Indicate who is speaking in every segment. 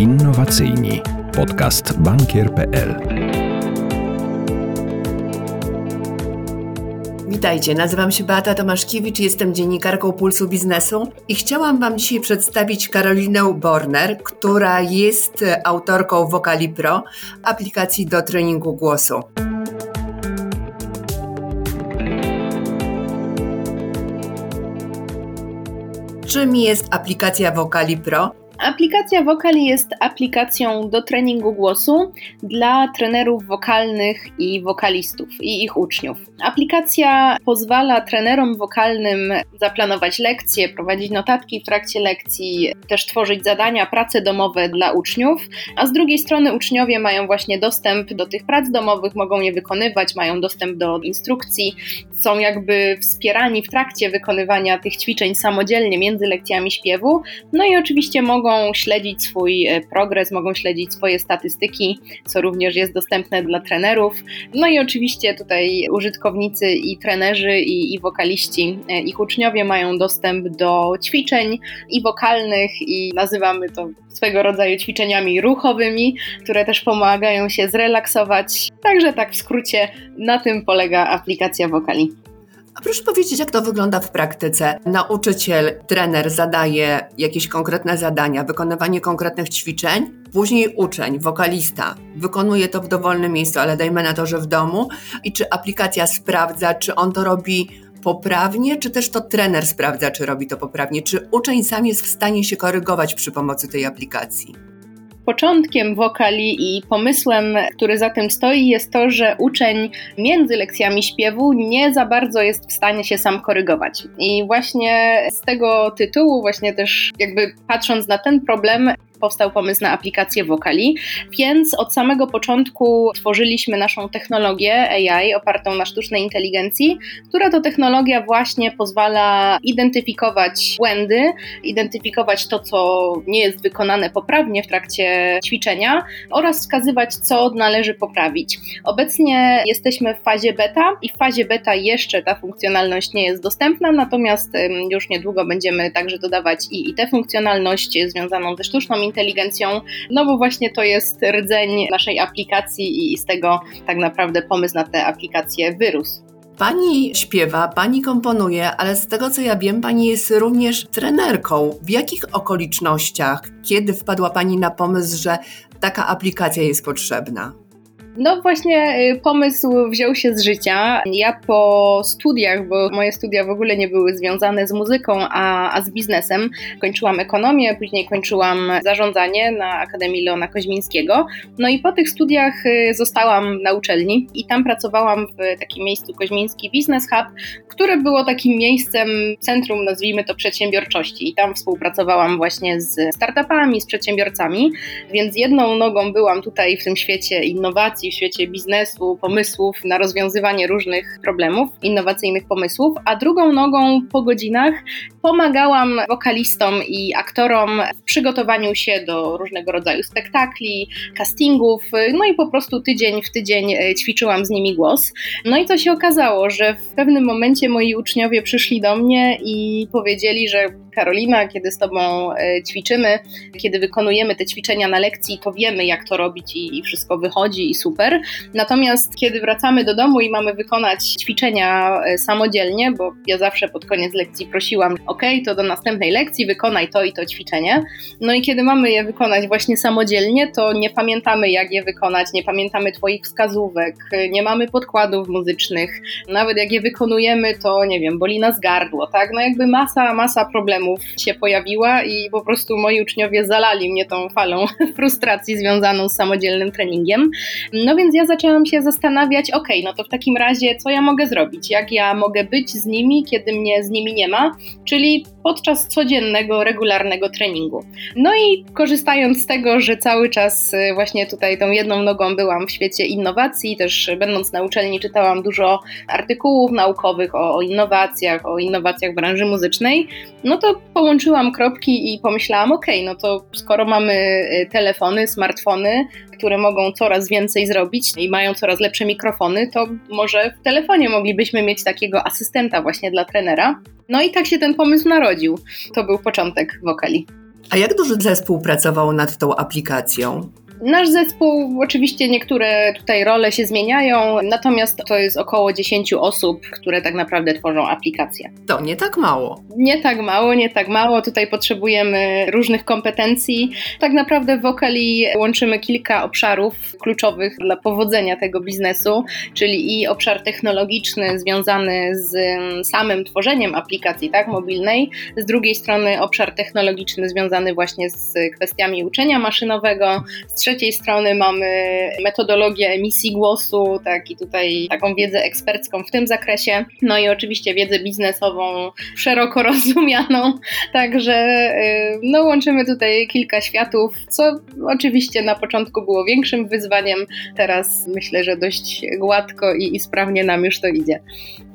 Speaker 1: Innowacyjni. Podcast bankier.pl.
Speaker 2: Witajcie, nazywam się Beata Tomaszkiewicz, jestem dziennikarką Pulsu Biznesu i chciałam Wam dzisiaj przedstawić Karolinę Borner, która jest autorką Vocali Pro, aplikacji do treningu głosu. Czym jest aplikacja Vocali Pro?
Speaker 3: Aplikacja Vocali jest aplikacją do treningu głosu dla trenerów wokalnych i wokalistów i ich uczniów. Aplikacja pozwala trenerom wokalnym zaplanować lekcje, prowadzić notatki w trakcie lekcji, też tworzyć zadania, prace domowe dla uczniów, a z drugiej strony uczniowie mają właśnie dostęp do tych prac domowych, mogą je wykonywać, mają dostęp do instrukcji, są jakby wspierani w trakcie wykonywania tych ćwiczeń samodzielnie między lekcjami śpiewu, no i oczywiście mogą mogą śledzić swój e, progres, mogą śledzić swoje statystyki, co również jest dostępne dla trenerów. No i oczywiście tutaj użytkownicy i trenerzy i, i wokaliści, e, ich uczniowie mają dostęp do ćwiczeń i wokalnych i nazywamy to swego rodzaju ćwiczeniami ruchowymi, które też pomagają się zrelaksować. Także tak w skrócie na tym polega aplikacja Wokali.
Speaker 2: A proszę powiedzieć, jak to wygląda w praktyce? Nauczyciel, trener zadaje jakieś konkretne zadania, wykonywanie konkretnych ćwiczeń, później uczeń, wokalista wykonuje to w dowolnym miejscu, ale dajmy na to, że w domu. I czy aplikacja sprawdza, czy on to robi poprawnie, czy też to trener sprawdza, czy robi to poprawnie? Czy uczeń sam jest w stanie się korygować przy pomocy tej aplikacji?
Speaker 3: Początkiem wokali i pomysłem, który za tym stoi, jest to, że uczeń między lekcjami śpiewu nie za bardzo jest w stanie się sam korygować. I właśnie z tego tytułu, właśnie też jakby patrząc na ten problem, powstał pomysł na aplikację Vocali, więc od samego początku tworzyliśmy naszą technologię AI opartą na sztucznej inteligencji, która to technologia właśnie pozwala identyfikować błędy, identyfikować to, co nie jest wykonane poprawnie w trakcie ćwiczenia oraz wskazywać, co należy poprawić. Obecnie jesteśmy w fazie beta i w fazie beta jeszcze ta funkcjonalność nie jest dostępna, natomiast już niedługo będziemy także dodawać i, i tę funkcjonalność związaną ze sztuczną inteligencją inteligencją, no bo właśnie to jest rdzeń naszej aplikacji i z tego tak naprawdę pomysł na tę aplikację wyrósł.
Speaker 2: Pani śpiewa, pani komponuje, ale z tego co ja wiem, pani jest również trenerką. W jakich okolicznościach, kiedy wpadła pani na pomysł, że taka aplikacja jest potrzebna?
Speaker 3: No właśnie y, pomysł wziął się z życia. Ja po studiach, bo moje studia w ogóle nie były związane z muzyką, a, a z biznesem, kończyłam ekonomię, później kończyłam zarządzanie na Akademii Leona Koźmińskiego. No i po tych studiach y, zostałam na uczelni i tam pracowałam w takim miejscu Koźmiński Business Hub, które było takim miejscem, centrum, nazwijmy to przedsiębiorczości. I tam współpracowałam właśnie z startupami, z przedsiębiorcami, więc jedną nogą byłam tutaj w tym świecie innowacji, w świecie biznesu, pomysłów na rozwiązywanie różnych problemów, innowacyjnych pomysłów, a drugą nogą po godzinach pomagałam wokalistom i aktorom w przygotowaniu się do różnego rodzaju spektakli, castingów, no i po prostu tydzień w tydzień e, ćwiczyłam z nimi głos. No i to się okazało, że w pewnym momencie moi uczniowie przyszli do mnie i powiedzieli, że Karolina, kiedy z Tobą e, ćwiczymy, kiedy wykonujemy te ćwiczenia na lekcji, to wiemy, jak to robić i, i wszystko wychodzi i super. Natomiast kiedy wracamy do domu i mamy wykonać ćwiczenia e, samodzielnie, bo ja zawsze pod koniec lekcji prosiłam, ok, to do następnej lekcji wykonaj to i to ćwiczenie. No i kiedy mamy je wykonać właśnie samodzielnie, to nie pamiętamy, jak je wykonać, nie pamiętamy Twoich wskazówek, nie mamy podkładów muzycznych. Nawet jak je wykonujemy, to nie wiem, boli nas gardło, tak? No jakby masa, masa problemów się pojawiła i po prostu moi uczniowie zalali mnie tą falą frustracji związaną z samodzielnym treningiem. No więc ja zaczęłam się zastanawiać, ok, no to w takim razie co ja mogę zrobić? Jak ja mogę być z nimi, kiedy mnie z nimi nie ma? Czyli podczas codziennego, regularnego treningu. No i korzystając z tego, że cały czas y, właśnie tutaj tą jedną nogą byłam w świecie innowacji, też będąc na uczelni czytałam dużo artykułów naukowych o, o innowacjach, o innowacjach branży muzycznej, no to połączyłam kropki i pomyślałam, ok, no to skoro mamy y, telefony, smartfony, które mogą coraz więcej zrobić i mają coraz lepsze mikrofony, to może w telefonie moglibyśmy mieć takiego asystenta właśnie dla trenera. No i tak się ten pomysł narodził. To był początek wokali.
Speaker 2: A jak duży zespół pracował nad tą aplikacją?
Speaker 3: Nasz zespół, oczywiście niektóre tutaj role się zmieniają, natomiast to jest około 10 osób, które tak naprawdę tworzą aplikację.
Speaker 2: To nie tak mało.
Speaker 3: Nie tak mało, nie tak mało. Tutaj potrzebujemy różnych kompetencji. Tak naprawdę w Vocali łączymy kilka obszarów kluczowych dla powodzenia tego biznesu, czyli i obszar technologiczny związany z samym tworzeniem aplikacji tak, mobilnej, z drugiej strony obszar technologiczny związany właśnie z kwestiami uczenia maszynowego, z trzeciej strony mamy metodologię emisji głosu, tak i tutaj taką wiedzę ekspercką w tym zakresie, no i oczywiście wiedzę biznesową szeroko rozumianą, także y, no łączymy tutaj kilka światów, co oczywiście na początku było większym wyzwaniem, teraz myślę, że dość gładko i, i sprawnie nam już to idzie.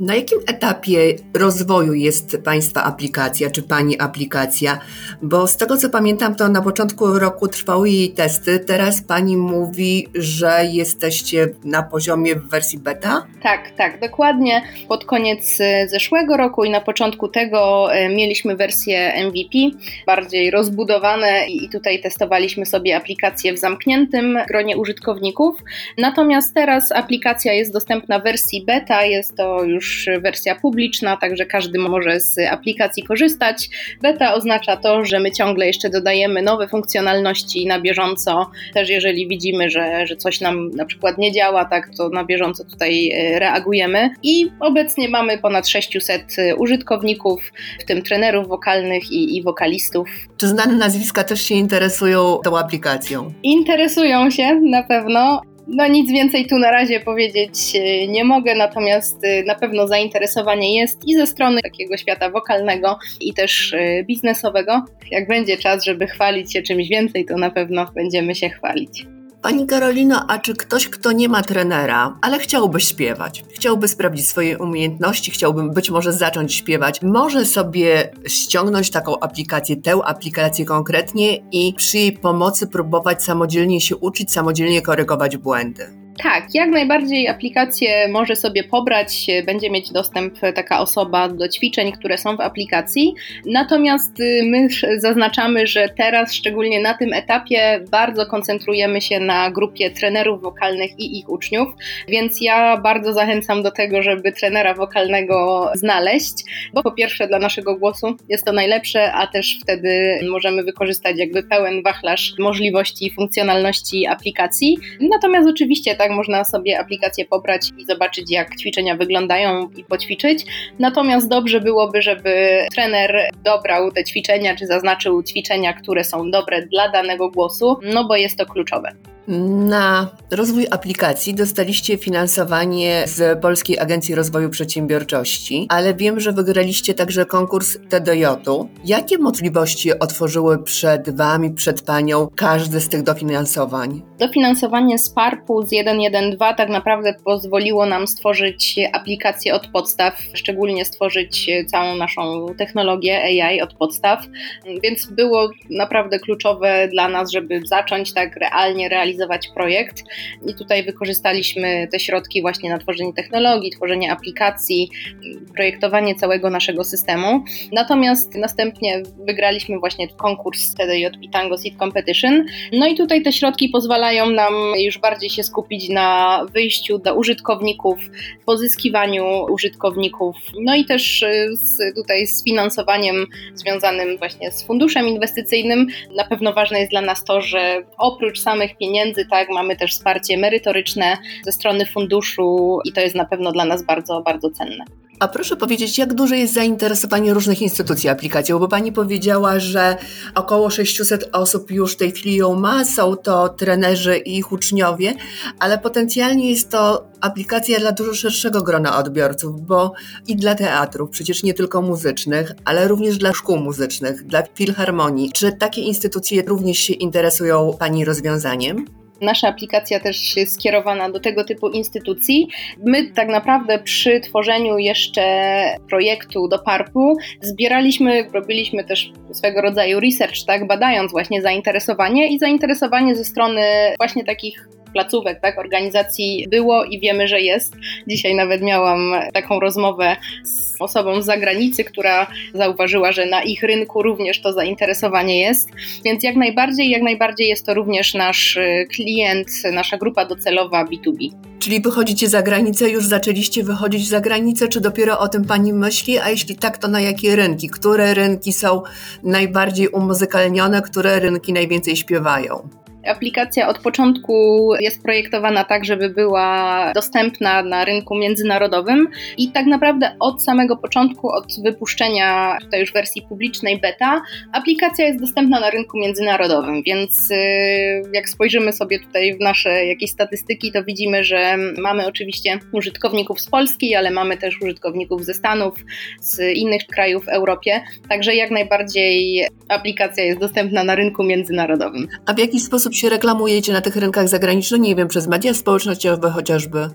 Speaker 2: Na jakim etapie rozwoju jest Państwa aplikacja, czy Pani aplikacja? Bo z tego co pamiętam, to na początku roku trwały jej testy. Teraz Pani mówi, że jesteście na poziomie w wersji beta?
Speaker 3: Tak, tak, dokładnie. Pod koniec e, zeszłego roku i na początku tego e, mieliśmy wersję MVP, bardziej rozbudowane i tutaj testowaliśmy sobie aplikację w zamkniętym gronie użytkowników. Natomiast teraz aplikacja jest dostępna w wersji beta, jest to już już wersja publiczna, także każdy może z aplikacji korzystać. Beta oznacza to, że my ciągle jeszcze dodajemy nowe funkcjonalności na bieżąco. Też jeżeli widzimy, że, że coś nam na przykład nie działa, tak, to na bieżąco tutaj e, reagujemy. I obecnie mamy ponad 600 użytkowników, w tym trenerów wokalnych i, i wokalistów.
Speaker 2: Czy znane nazwiska też się interesują tą aplikacją?
Speaker 3: Interesują się na pewno. No nic więcej tu na razie powiedzieć e, nie mogę, natomiast e, na pewno zainteresowanie jest i ze strony takiego świata wokalnego i też e, biznesowego. Jak będzie czas, żeby chwalić się czymś więcej, to na pewno będziemy się chwalić.
Speaker 2: Pani Karolino, a czy ktoś, kto nie ma trenera, ale chciałby śpiewać, chciałby sprawdzić swoje umiejętności, chciałby być może zacząć śpiewać, może sobie ściągnąć taką aplikację, tę aplikację konkretnie i przy jej pomocy próbować samodzielnie się uczyć, samodzielnie korygować błędy?
Speaker 3: Tak, jak najbardziej aplikację może sobie pobrać, będzie mieć dostęp taka osoba do ćwiczeń, które są w aplikacji. Natomiast y, my zaznaczamy, że teraz, szczególnie na tym etapie, bardzo koncentrujemy się na grupie trenerów wokalnych i ich uczniów, więc ja bardzo zachęcam do tego, żeby trenera wokalnego znaleźć, bo po pierwsze dla naszego głosu jest to najlepsze, a też wtedy możemy wykorzystać jakby pełen wachlarz możliwości i funkcjonalności aplikacji. Natomiast oczywiście tak można sobie aplikację pobrać i zobaczyć, jak ćwiczenia wyglądają i poćwiczyć. Natomiast dobrze byłoby, żeby trener dobrał te ćwiczenia, czy zaznaczył ćwiczenia, które są dobre dla danego głosu, no bo jest to kluczowe.
Speaker 2: Na rozwój aplikacji dostaliście finansowanie z Polskiej Agencji Rozwoju Przedsiębiorczości, ale wiem, że wygraliście także konkurs TDJ-u. Jakie możliwości otworzyły przed Wami, przed Panią każde z tych dofinansowań?
Speaker 3: Dofinansowanie z PARP-u z 112 tak naprawdę pozwoliło nam stworzyć aplikację od podstaw, szczególnie stworzyć całą naszą technologię AI od podstaw, więc było naprawdę kluczowe dla nas, żeby zacząć tak realnie realizować projekt i tutaj wykorzystaliśmy te środki właśnie na tworzenie technologii, tworzenie aplikacji, projektowanie całego naszego systemu. Natomiast następnie wygraliśmy właśnie konkurs TDJ Tango Seed Competition. No i tutaj te środki pozwalają nam już bardziej się skupić na wyjściu do użytkowników, pozyskiwaniu użytkowników, no i też y, z, tutaj z finansowaniem związanym właśnie z funduszem inwestycyjnym. Na pewno ważne jest dla nas to, że oprócz samych pieniędzy, pieniędzy, tak, mamy też wsparcie merytoryczne ze strony funduszu i to jest na pewno dla nas bardzo, bardzo cenne.
Speaker 2: A proszę powiedzieć, jak duże jest zainteresowanie różnych instytucji aplikacją? Bo Pani powiedziała, że około 600 osób już w tej chwili ją ma, są to trenerzy i ich uczniowie, ale potencjalnie jest to aplikacja dla dużo szerszego grona odbiorców, bo i dla teatrów, przecież nie tylko muzycznych, ale również dla szkół muzycznych, dla filharmonii. Czy takie instytucje również się interesują Pani rozwiązaniem?
Speaker 3: Nasza aplikacja też jest skierowana do tego typu instytucji. My tak naprawdę przy tworzeniu jeszcze projektu do PARP-u zbieraliśmy, robiliśmy też swego rodzaju research, tak, badając właśnie zainteresowanie i zainteresowanie ze strony właśnie takich placówek, tak, organizacji było i wiemy, że jest. Dzisiaj nawet miałam taką rozmowę z osobą z zagranicy, która zauważyła, że na ich rynku również to zainteresowanie jest. Więc jak najbardziej, jak najbardziej jest to również nasz y, klient, nasza grupa docelowa B2B.
Speaker 2: Czyli wychodzicie za granicę, już zaczęliście wychodzić za granicę, czy dopiero o tym Pani myśli? A jeśli tak, to na jakie rynki? Które rynki są najbardziej umuzykalnione, które rynki najwięcej śpiewają?
Speaker 3: Aplikacja od początku jest projektowana tak, żeby była dostępna na rynku międzynarodowym i tak naprawdę od samego początku, od wypuszczenia tutaj już wersji publicznej beta, aplikacja jest dostępna na rynku międzynarodowym, więc y, jak spojrzymy sobie tutaj w nasze jakieś statystyki, to widzimy, że mamy oczywiście użytkowników z Polski, ale mamy też użytkowników ze Stanów, z innych krajów w Europie, także jak najbardziej aplikacja jest dostępna na rynku międzynarodowym.
Speaker 2: A w jaki sposób się reklamujecie na tych rynkach zagranicznych? Nie wiem, przez media społecznościowe chociażby?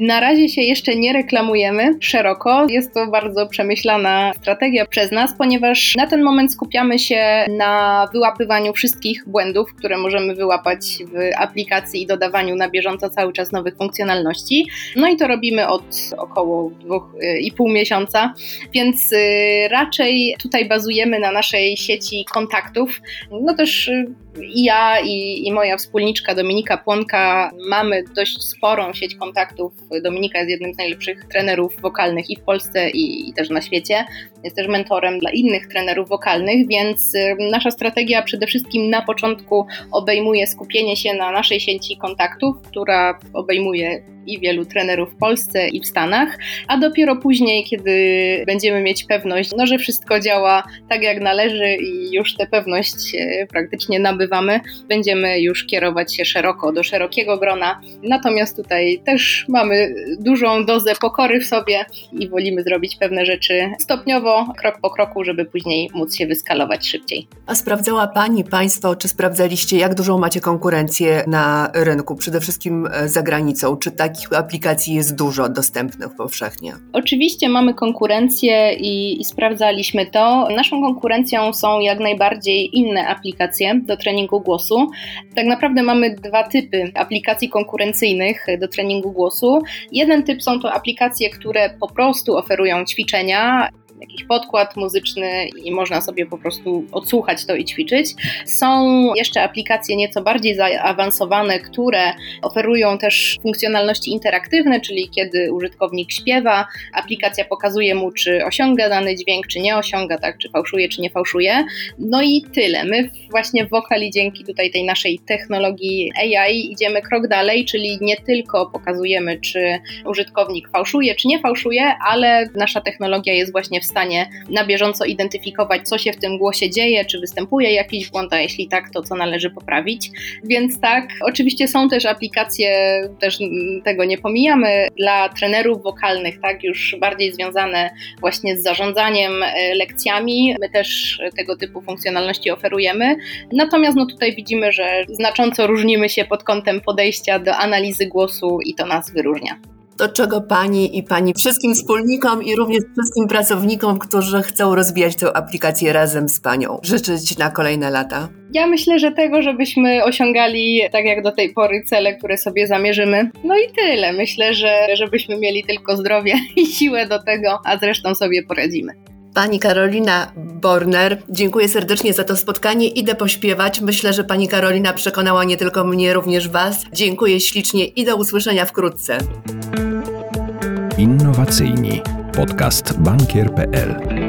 Speaker 3: Na razie się jeszcze nie reklamujemy szeroko. Jest to bardzo przemyślana strategia przez nas, ponieważ na ten moment skupiamy się na wyłapywaniu wszystkich błędów, które możemy wyłapać w aplikacji i dodawaniu na bieżąco cały czas nowych funkcjonalności. No i to robimy od około dwóch y, i pół miesiąca, więc y, raczej tutaj bazujemy na naszej sieci kontaktów. No też y, i ja i, i moja wspólniczka Dominika Płonka mamy dość sporą sieć kontaktów Dominika jest jednym z najlepszych trenerów wokalnych i w Polsce, i, i, też na świecie. Jest też mentorem dla innych trenerów wokalnych, więc nasza strategia przede wszystkim na początku obejmuje skupienie się na naszej sieci kontaktów, która obejmuje i wielu trenerów w Polsce i w Stanach, a dopiero później, kiedy będziemy mieć pewność, no, że wszystko działa tak jak należy i już tę pewność e, praktycznie nabywamy, będziemy już kierować się szeroko do szerokiego grona. Natomiast tutaj też mamy dużą dozę pokory w sobie i wolimy zrobić pewne rzeczy stopniowo, krok po kroku, żeby później móc się wyskalować szybciej.
Speaker 2: A sprawdzała Pani, Państwo, czy sprawdzaliście, jak dużą macie konkurencję na rynku, przede wszystkim e, za granicą? Czy taki takich aplikacji jest dużo dostępnych powszechnie.
Speaker 3: Oczywiście mamy konkurencję i, i sprawdzaliśmy to. Naszą konkurencją są jak najbardziej inne aplikacje do treningu głosu. Tak naprawdę mamy dwa typy aplikacji konkurencyjnych do treningu głosu. Jeden typ są to aplikacje, które po prostu oferują ćwiczenia jakiś podkład muzyczny i można sobie po prostu odsłuchać to i ćwiczyć. Są jeszcze aplikacje nieco bardziej zaawansowane, które oferują też funkcjonalności interaktywne, czyli kiedy użytkownik śpiewa, aplikacja pokazuje mu, czy osiąga dany dźwięk, czy nie osiąga, tak, czy fałszuje, czy nie fałszuje. No i tyle. My właśnie w Vocali dzięki tutaj tej naszej technologii AI idziemy krok dalej, czyli nie tylko pokazujemy, czy użytkownik fałszuje, czy nie fałszuje, ale nasza technologia jest właśnie w stanie na bieżąco identyfikować, co się w tym głosie dzieje, czy występuje jakiś błąd, a jeśli tak, to co należy poprawić. Więc tak, oczywiście są też aplikacje, też tego nie pomijamy, dla trenerów wokalnych, tak, już bardziej związane właśnie z zarządzaniem e, lekcjami. My też tego typu funkcjonalności oferujemy. Natomiast no tutaj widzimy, że znacząco różnimy się pod kątem podejścia do analizy głosu i to nas wyróżnia
Speaker 2: to czego Pani i Pani wszystkim wspólnikom i również wszystkim pracownikom, którzy chcą rozwijać tę aplikację razem z Panią życzyć na kolejne lata?
Speaker 3: Ja myślę, że tego, żebyśmy osiągali tak jak do tej pory cele, które sobie zamierzymy. No i tyle. Myślę, że żebyśmy mieli tylko zdrowie i siłę do tego, a zresztą sobie poradzimy.
Speaker 2: Pani Karolina Borner, dziękuję serdecznie za to spotkanie. Idę pośpiewać. Myślę, że pani Karolina przekonała nie tylko mnie, również Was. Dziękuję ślicznie i do usłyszenia wkrótce.
Speaker 1: Innowacyjni. Podcast bankier.pl